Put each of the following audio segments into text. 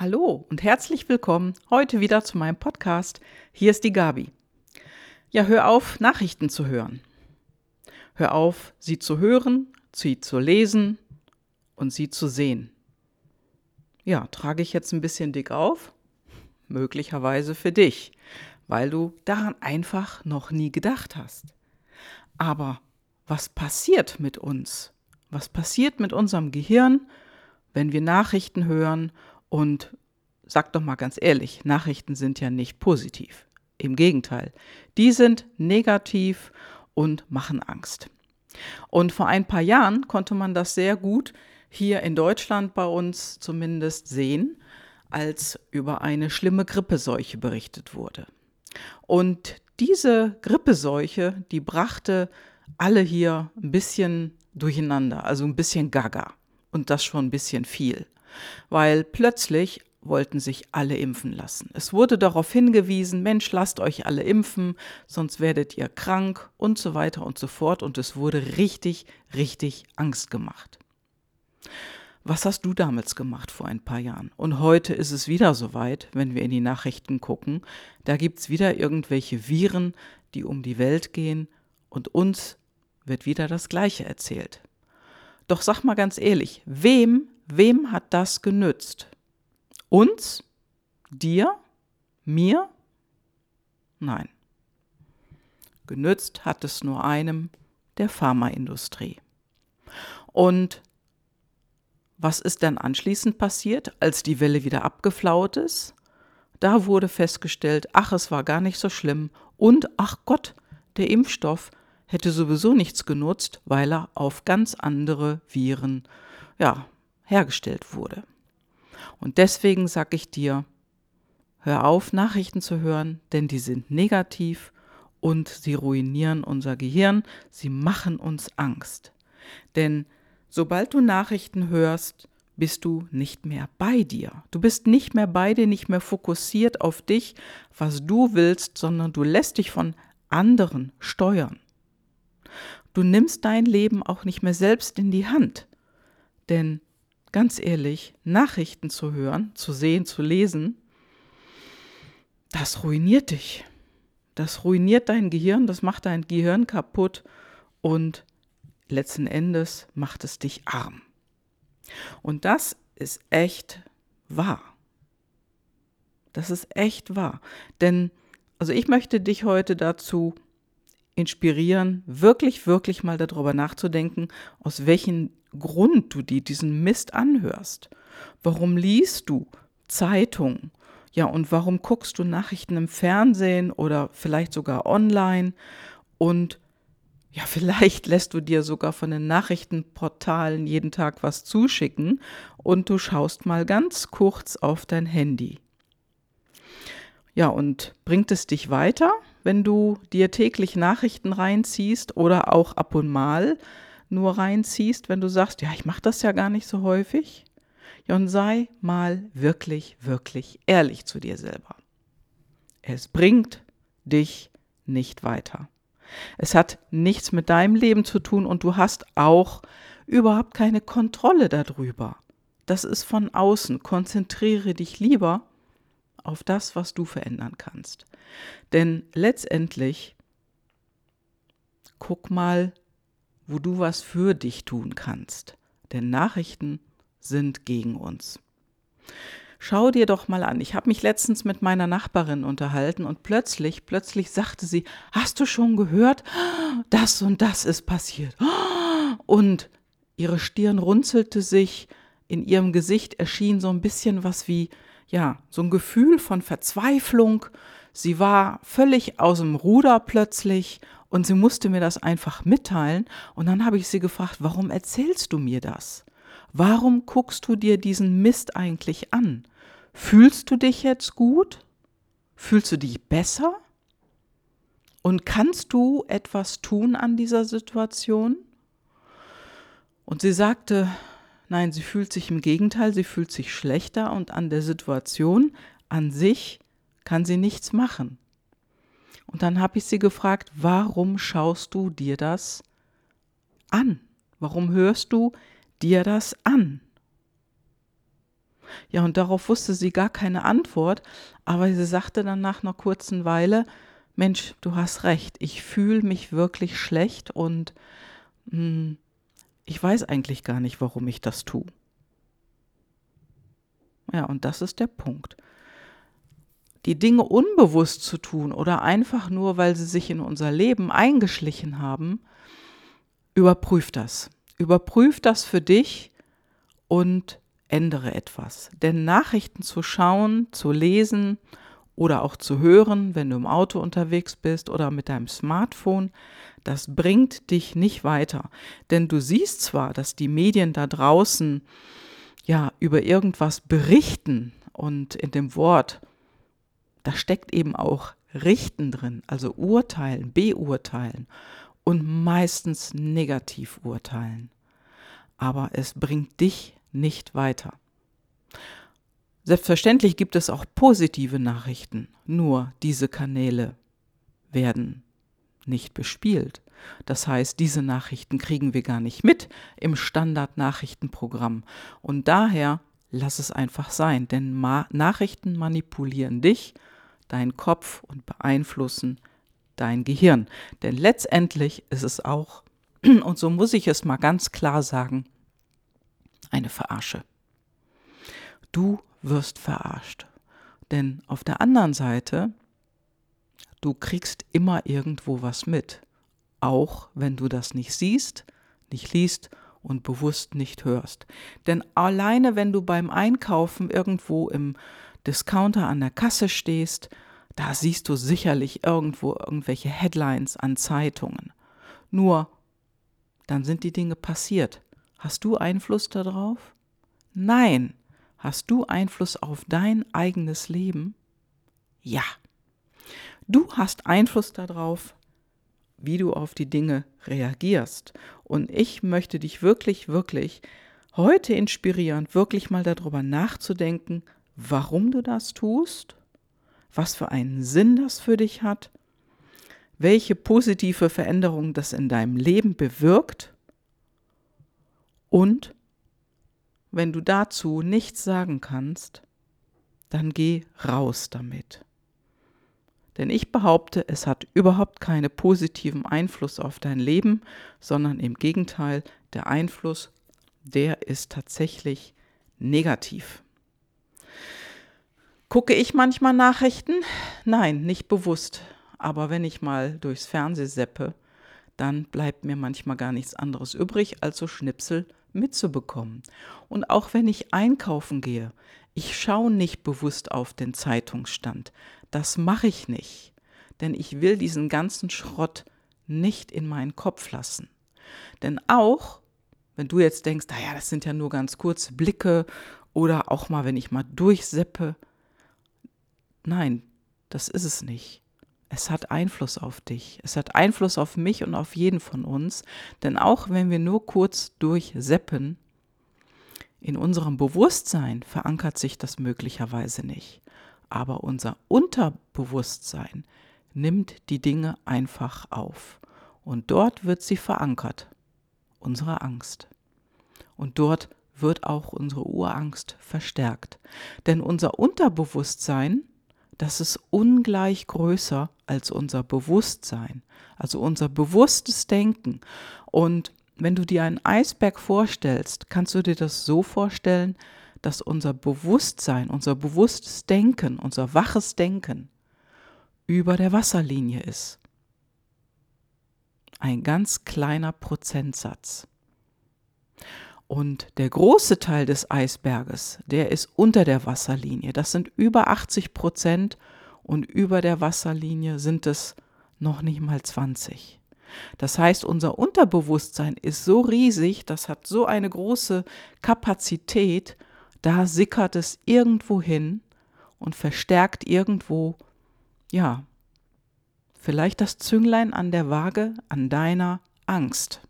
Hallo und herzlich willkommen heute wieder zu meinem Podcast. Hier ist die Gabi. Ja, hör auf, Nachrichten zu hören. Hör auf, sie zu hören, sie zu lesen und sie zu sehen. Ja, trage ich jetzt ein bisschen dick auf? Möglicherweise für dich, weil du daran einfach noch nie gedacht hast. Aber was passiert mit uns? Was passiert mit unserem Gehirn, wenn wir Nachrichten hören und sag doch mal ganz ehrlich, Nachrichten sind ja nicht positiv. Im Gegenteil, die sind negativ und machen Angst. Und vor ein paar Jahren konnte man das sehr gut hier in Deutschland bei uns zumindest sehen, als über eine schlimme Grippeseuche berichtet wurde. Und diese Grippeseuche, die brachte alle hier ein bisschen durcheinander, also ein bisschen gaga und das schon ein bisschen viel weil plötzlich wollten sich alle impfen lassen. Es wurde darauf hingewiesen, Mensch, lasst euch alle impfen, sonst werdet ihr krank und so weiter und so fort. Und es wurde richtig, richtig Angst gemacht. Was hast du damals gemacht vor ein paar Jahren? Und heute ist es wieder soweit, wenn wir in die Nachrichten gucken. Da gibt es wieder irgendwelche Viren, die um die Welt gehen und uns wird wieder das Gleiche erzählt. Doch sag mal ganz ehrlich, wem Wem hat das genützt? Uns? Dir? Mir? Nein. Genützt hat es nur einem, der Pharmaindustrie. Und was ist dann anschließend passiert, als die Welle wieder abgeflaut ist? Da wurde festgestellt, ach, es war gar nicht so schlimm und ach Gott, der Impfstoff hätte sowieso nichts genutzt, weil er auf ganz andere Viren, ja, hergestellt wurde. Und deswegen sage ich dir, hör auf, Nachrichten zu hören, denn die sind negativ und sie ruinieren unser Gehirn, sie machen uns Angst. Denn sobald du Nachrichten hörst, bist du nicht mehr bei dir. Du bist nicht mehr bei dir, nicht mehr fokussiert auf dich, was du willst, sondern du lässt dich von anderen steuern. Du nimmst dein Leben auch nicht mehr selbst in die Hand, denn ganz ehrlich, Nachrichten zu hören, zu sehen, zu lesen, das ruiniert dich. Das ruiniert dein Gehirn, das macht dein Gehirn kaputt und letzten Endes macht es dich arm. Und das ist echt wahr. Das ist echt wahr. Denn, also ich möchte dich heute dazu inspirieren, wirklich, wirklich mal darüber nachzudenken, aus welchen Grund du dir diesen Mist anhörst. Warum liest du Zeitung? Ja, und warum guckst du Nachrichten im Fernsehen oder vielleicht sogar online? Und ja, vielleicht lässt du dir sogar von den Nachrichtenportalen jeden Tag was zuschicken und du schaust mal ganz kurz auf dein Handy. Ja, und bringt es dich weiter, wenn du dir täglich Nachrichten reinziehst oder auch ab und mal nur reinziehst, wenn du sagst, ja, ich mache das ja gar nicht so häufig. Ja, und sei mal wirklich, wirklich ehrlich zu dir selber. Es bringt dich nicht weiter. Es hat nichts mit deinem Leben zu tun und du hast auch überhaupt keine Kontrolle darüber. Das ist von außen. Konzentriere dich lieber auf das, was du verändern kannst. Denn letztendlich, guck mal, wo du was für dich tun kannst. Denn Nachrichten sind gegen uns. Schau dir doch mal an. Ich habe mich letztens mit meiner Nachbarin unterhalten und plötzlich, plötzlich sagte sie, hast du schon gehört, das und das ist passiert. Und ihre Stirn runzelte sich, in ihrem Gesicht erschien so ein bisschen was wie, ja, so ein Gefühl von Verzweiflung. Sie war völlig aus dem Ruder plötzlich und sie musste mir das einfach mitteilen. Und dann habe ich sie gefragt, warum erzählst du mir das? Warum guckst du dir diesen Mist eigentlich an? Fühlst du dich jetzt gut? Fühlst du dich besser? Und kannst du etwas tun an dieser Situation? Und sie sagte, nein, sie fühlt sich im Gegenteil, sie fühlt sich schlechter und an der Situation an sich kann sie nichts machen. Und dann habe ich sie gefragt, warum schaust du dir das an? Warum hörst du dir das an? Ja, und darauf wusste sie gar keine Antwort, aber sie sagte dann nach einer kurzen Weile, Mensch, du hast recht, ich fühle mich wirklich schlecht und mh, hm, ich weiß eigentlich gar nicht, warum ich das tue. Ja, und das ist der Punkt. Die Dinge unbewusst zu tun oder einfach nur, weil sie sich in unser Leben eingeschlichen haben, überprüf das. Überprüf das für dich und ändere etwas. Denn Nachrichten zu schauen, zu lesen oder auch zu hören, wenn du im Auto unterwegs bist oder mit deinem Smartphone, das bringt dich nicht weiter. Denn du siehst zwar, dass die Medien da draußen ja über irgendwas berichten und in dem Wort, da steckt eben auch Richten drin, also urteilen, beurteilen und meistens negativ urteilen. Aber es bringt dich nicht weiter. Selbstverständlich gibt es auch positive Nachrichten, nur diese Kanäle werden nicht bespielt. Das heißt, diese Nachrichten kriegen wir gar nicht mit im Standard-Nachrichtenprogramm. Und daher lass es einfach sein, denn Ma Nachrichten manipulieren dich, deinen Kopf und beeinflussen dein Gehirn. Denn letztendlich ist es auch, und so muss ich es mal ganz klar sagen, eine Verarsche. Du wirst verarscht. Denn auf der anderen Seite du kriegst immer irgendwo was mit, auch wenn du das nicht siehst, nicht liest und bewusst nicht hörst. Denn alleine wenn du beim Einkaufen irgendwo im Discounter an der Kasse stehst, da siehst du sicherlich irgendwo irgendwelche Headlines an Zeitungen. Nur, dann sind die Dinge passiert. Hast du Einfluss darauf? Nein. Hast du Einfluss auf dein eigenes Leben? Ja. Du hast Einfluss darauf, wie du auf die Dinge reagierst. Und ich möchte dich wirklich, wirklich heute inspirieren, wirklich mal darüber nachzudenken, warum du das tust, was für einen Sinn das für dich hat, welche positive Veränderung das in deinem Leben bewirkt und wenn du dazu nichts sagen kannst, dann geh raus damit. Denn ich behaupte, es hat überhaupt keinen positiven Einfluss auf dein Leben, sondern im Gegenteil, der Einfluss, der ist tatsächlich negativ. Gucke ich manchmal Nachrichten? Nein, nicht bewusst. Aber wenn ich mal durchs Fernseh seppe, dann bleibt mir manchmal gar nichts anderes übrig, als so Schnipsel mitzubekommen. Und auch wenn ich einkaufen gehe, ich schaue nicht bewusst auf den Zeitungsstand. Das mache ich nicht, denn ich will diesen ganzen Schrott nicht in meinen Kopf lassen. Denn auch, wenn du jetzt denkst, naja, das sind ja nur ganz kurze Blicke oder auch mal, wenn ich mal durchseppe, nein, das ist es nicht. Es hat Einfluss auf dich. Es hat Einfluss auf mich und auf jeden von uns. Denn auch wenn wir nur kurz durchseppen, in unserem Bewusstsein verankert sich das möglicherweise nicht aber unser Unterbewusstsein nimmt die Dinge einfach auf. Und dort wird sie verankert, unsere Angst. Und dort wird auch unsere Urangst verstärkt. Denn unser Unterbewusstsein, das ist ungleich größer als unser Bewusstsein, also unser bewusstes Denken. Und wenn du dir einen Eisberg vorstellst, kannst du dir das so vorstellen, dass unser Bewusstsein, unser bewusstes Denken, unser waches Denken über der Wasserlinie ist. Ein ganz kleiner Prozentsatz. Und der große Teil des Eisberges, der ist unter der Wasserlinie. Das sind über 80 Prozent und über der Wasserlinie sind es noch nicht mal 20. Das heißt, unser Unterbewusstsein ist so riesig, das hat so eine große Kapazität, da sickert es irgendwo hin und verstärkt irgendwo, ja, vielleicht das Zünglein an der Waage an deiner Angst.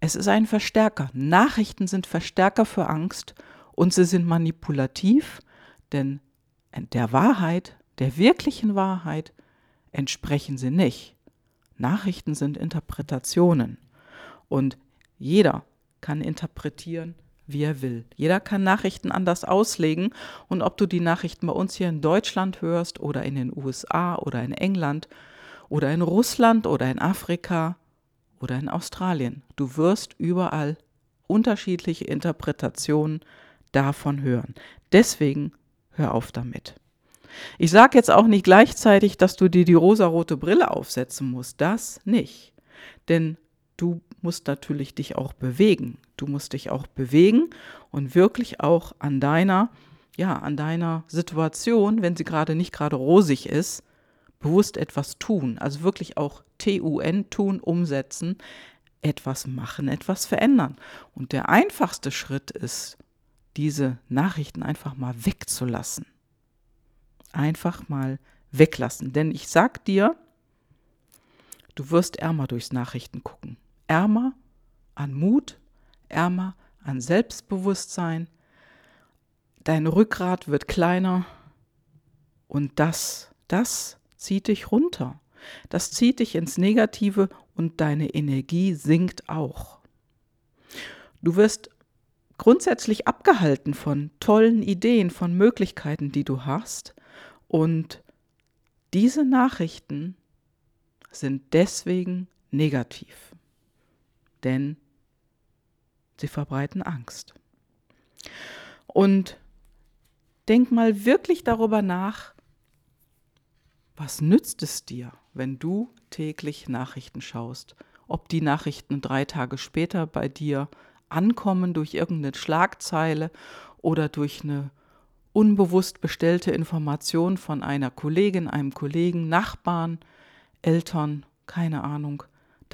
Es ist ein Verstärker. Nachrichten sind Verstärker für Angst und sie sind manipulativ, denn der Wahrheit, der wirklichen Wahrheit, entsprechen sie nicht. Nachrichten sind Interpretationen und jeder kann interpretieren, wie er will. Jeder kann Nachrichten anders auslegen und ob du die Nachrichten bei uns hier in Deutschland hörst oder in den USA oder in England oder in Russland oder in Afrika oder in Australien, du wirst überall unterschiedliche Interpretationen davon hören. Deswegen hör auf damit. Ich sage jetzt auch nicht gleichzeitig, dass du dir die rosarote Brille aufsetzen musst. Das nicht. Denn du musst natürlich dich auch bewegen. Du musst dich auch bewegen und wirklich auch an deiner, ja, an deiner Situation, wenn sie gerade nicht gerade rosig ist, bewusst etwas tun. Also wirklich auch TUN tun, umsetzen, etwas machen, etwas verändern. Und der einfachste Schritt ist, diese Nachrichten einfach mal wegzulassen. Einfach mal weglassen. Denn ich sag dir, du wirst ärmer durchs Nachrichten gucken. Ärmer an Mut, ärmer an Selbstbewusstsein. Dein Rückgrat wird kleiner und das, das zieht dich runter. Das zieht dich ins Negative und deine Energie sinkt auch. Du wirst grundsätzlich abgehalten von tollen Ideen, von Möglichkeiten, die du hast. Und diese Nachrichten sind deswegen negativ, denn sie verbreiten Angst. Und denk mal wirklich darüber nach, was nützt es dir, wenn du täglich Nachrichten schaust? Ob die Nachrichten drei Tage später bei dir ankommen durch irgendeine Schlagzeile oder durch eine unbewusst bestellte Information von einer Kollegin, einem Kollegen, Nachbarn, Eltern, keine Ahnung,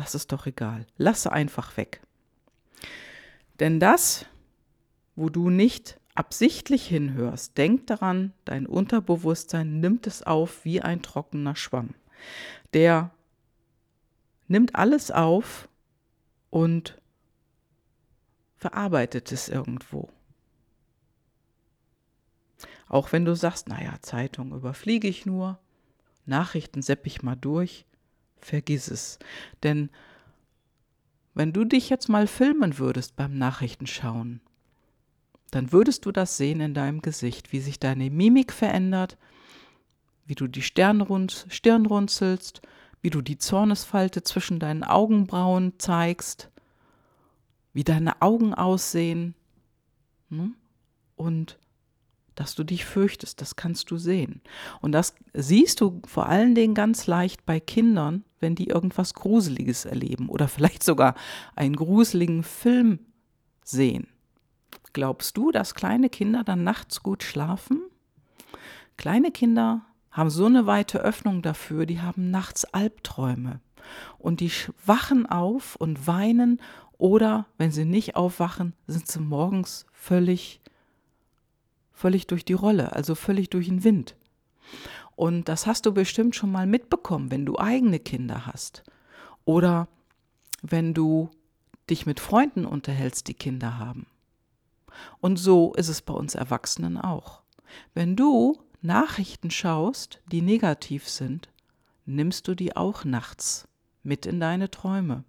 das ist doch egal. Lasse einfach weg. Denn das, wo du nicht absichtlich hinhörst, denk daran, dein Unterbewusstsein nimmt es auf wie ein trockener Schwamm. Der nimmt alles auf und verarbeitet es irgendwo. Auch wenn du sagst, naja, Zeitung überfliege ich nur, Nachrichten sepp ich mal durch, vergiss es. Denn wenn du dich jetzt mal filmen würdest beim Nachrichtenschauen, dann würdest du das sehen in deinem Gesicht, wie sich deine Mimik verändert, wie du die Stirn, runzelst, wie du die Zornesfalte zwischen deinen Augenbrauen zeigst, wie deine Augen aussehen hm? und dass du dich fürchtest, das kannst du sehen. Und das siehst du vor allen Dingen ganz leicht bei Kindern, wenn die irgendwas Gruseliges erleben oder vielleicht sogar einen gruseligen Film sehen. Glaubst du, dass kleine Kinder dann nachts gut schlafen? Kleine Kinder haben so eine weite Öffnung dafür, die haben nachts Albträume. Und die wachen auf und weinen oder wenn sie nicht aufwachen, sind sie morgens völlig, völlig durch die Rolle, also völlig durch den Wind. Und das hast du bestimmt schon mal mitbekommen, wenn du eigene Kinder hast. Oder wenn du dich mit Freunden unterhältst, die Kinder haben. Und so ist es bei uns Erwachsenen auch. Wenn du Nachrichten schaust, die negativ sind, nimmst du die auch nachts mit in deine Träume.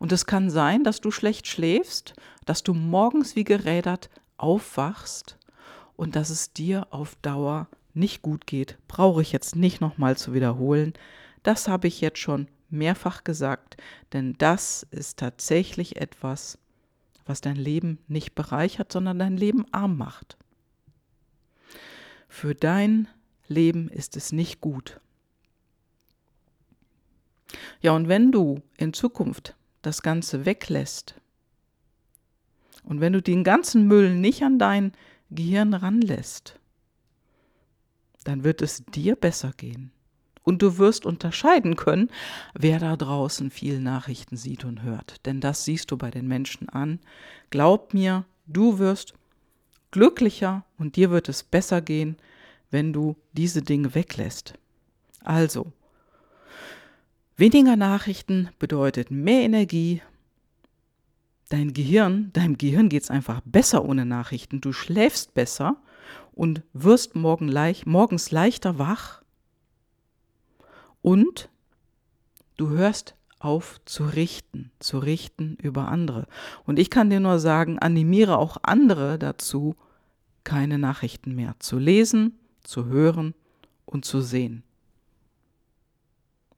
Und es kann sein, dass du schlecht schläfst, dass du morgens wie gerädert aufwachst und dass es dir auf Dauer nicht gut geht. Brauche ich jetzt nicht nochmal zu wiederholen. Das habe ich jetzt schon mehrfach gesagt, denn das ist tatsächlich etwas, was dein Leben nicht bereichert, sondern dein Leben arm macht. Für dein Leben ist es nicht gut. Ja, und wenn du in Zukunft das Ganze weglässt und wenn du den ganzen Müll nicht an dein Gehirn ranlässt, dann wird es dir besser gehen. Und du wirst unterscheiden können, wer da draußen viel Nachrichten sieht und hört. Denn das siehst du bei den Menschen an. Glaub mir, du wirst glücklicher und dir wird es besser gehen, wenn du diese Dinge weglässt. Also, weniger Nachrichten bedeutet mehr Energie. Dein Gehirn, deinem Gehirn geht es einfach besser ohne Nachrichten. Du schläfst besser und wirst morgen leicht, morgens leichter wach und du hörst auf zu richten, zu richten über andere. Und ich kann dir nur sagen, animiere auch andere dazu, keine Nachrichten mehr zu lesen, zu hören und zu sehen.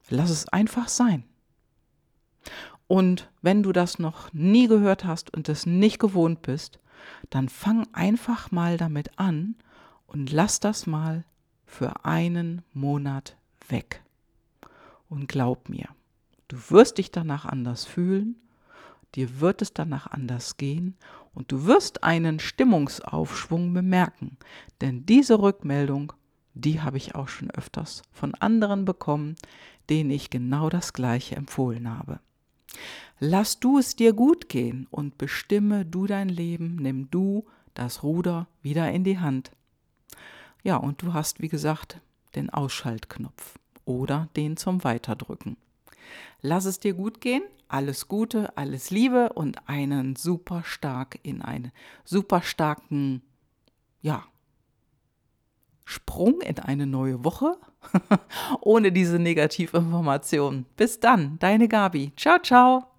Lass es einfach sein. Und wenn du das noch nie gehört hast und es nicht gewohnt bist, dann fang einfach mal damit an und lass das mal für einen Monat weg. Und glaub mir, du wirst dich danach anders fühlen, dir wird es danach anders gehen und du wirst einen Stimmungsaufschwung bemerken, denn diese Rückmeldung, die habe ich auch schon öfters von anderen bekommen, denen ich genau das gleiche empfohlen habe. Lass du es dir gut gehen und bestimme du dein Leben, nimm du das Ruder wieder in die Hand. Ja, und du hast, wie gesagt, den Ausschaltknopf oder den zum Weiterdrücken. Lass es dir gut gehen, alles Gute, alles Liebe und einen super stark in einen super starken, ja, Sprung in eine neue Woche ohne diese Negativinformation. Bis dann, deine Gabi. Ciao, ciao.